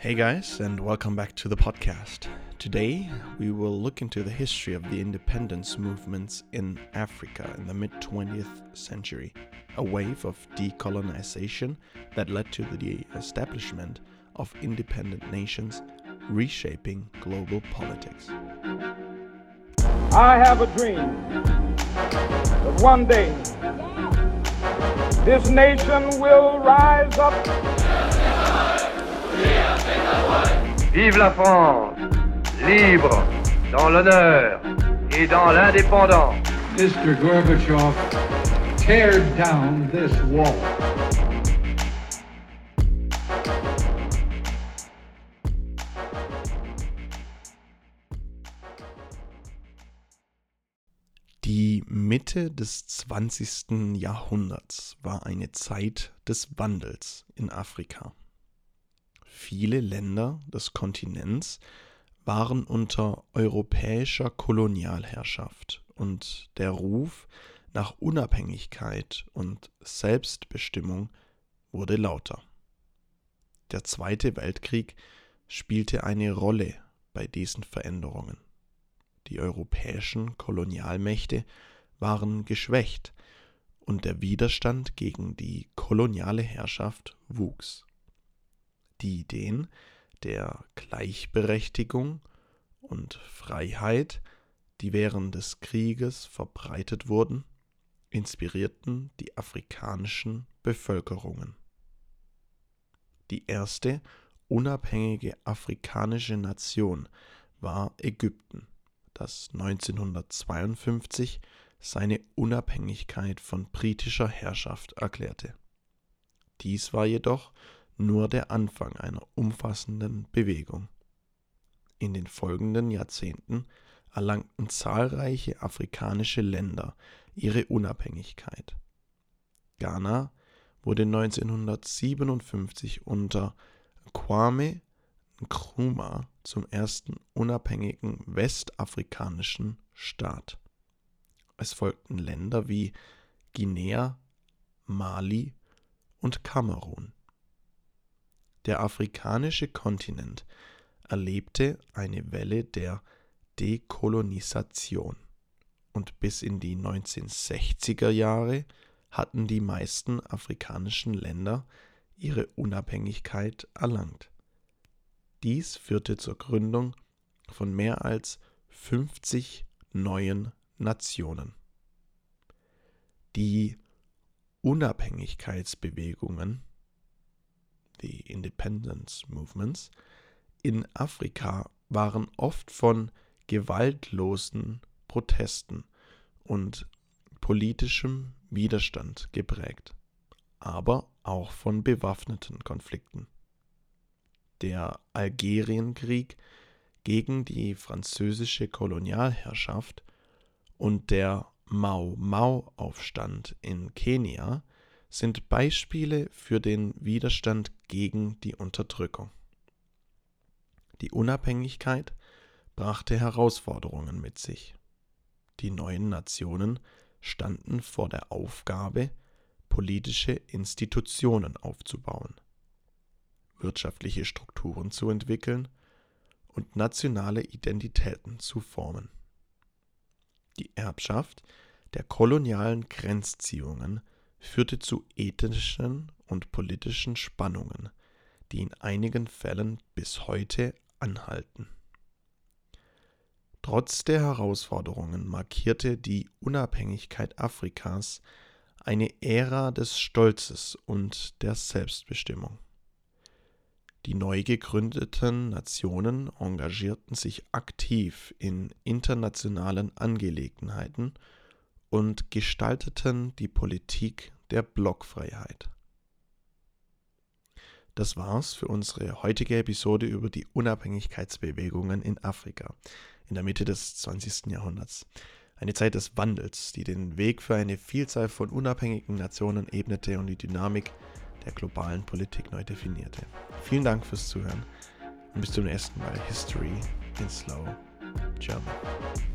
Hey guys, and welcome back to the podcast. Today we will look into the history of the independence movements in Africa in the mid 20th century, a wave of decolonization that led to the establishment of independent nations, reshaping global politics. I have a dream that one day this nation will rise up. Vive la France, libre, dans l'honneur et dans l'indépendance. Mr. Gorbachev, tear down this wall. Die Mitte des 20. Jahrhunderts war eine Zeit des Wandels in Afrika. Viele Länder des Kontinents waren unter europäischer Kolonialherrschaft und der Ruf nach Unabhängigkeit und Selbstbestimmung wurde lauter. Der Zweite Weltkrieg spielte eine Rolle bei diesen Veränderungen. Die europäischen Kolonialmächte waren geschwächt und der Widerstand gegen die koloniale Herrschaft wuchs. Die Ideen der Gleichberechtigung und Freiheit, die während des Krieges verbreitet wurden, inspirierten die afrikanischen Bevölkerungen. Die erste unabhängige afrikanische Nation war Ägypten das 1952 seine Unabhängigkeit von britischer Herrschaft erklärte. Dies war jedoch nur der Anfang einer umfassenden Bewegung. In den folgenden Jahrzehnten erlangten zahlreiche afrikanische Länder ihre Unabhängigkeit. Ghana wurde 1957 unter Kwame Nkrumah zum ersten unabhängigen westafrikanischen Staat. Es folgten Länder wie Guinea, Mali und Kamerun. Der afrikanische Kontinent erlebte eine Welle der Dekolonisation und bis in die 1960er Jahre hatten die meisten afrikanischen Länder ihre Unabhängigkeit erlangt. Dies führte zur Gründung von mehr als 50 neuen Nationen. Die Unabhängigkeitsbewegungen, die Independence Movements, in Afrika waren oft von gewaltlosen Protesten und politischem Widerstand geprägt, aber auch von bewaffneten Konflikten. Der Algerienkrieg gegen die französische Kolonialherrschaft und der Mau-Mau-Aufstand in Kenia sind Beispiele für den Widerstand gegen die Unterdrückung. Die Unabhängigkeit brachte Herausforderungen mit sich. Die neuen Nationen standen vor der Aufgabe, politische Institutionen aufzubauen wirtschaftliche Strukturen zu entwickeln und nationale Identitäten zu formen. Die Erbschaft der kolonialen Grenzziehungen führte zu ethnischen und politischen Spannungen, die in einigen Fällen bis heute anhalten. Trotz der Herausforderungen markierte die Unabhängigkeit Afrikas eine Ära des Stolzes und der Selbstbestimmung. Die neu gegründeten Nationen engagierten sich aktiv in internationalen Angelegenheiten und gestalteten die Politik der Blockfreiheit. Das war's für unsere heutige Episode über die Unabhängigkeitsbewegungen in Afrika in der Mitte des 20. Jahrhunderts. Eine Zeit des Wandels, die den Weg für eine Vielzahl von unabhängigen Nationen ebnete und die Dynamik der globalen Politik neu definierte. Vielen Dank fürs Zuhören und bis zum nächsten Mal. History in Slow German.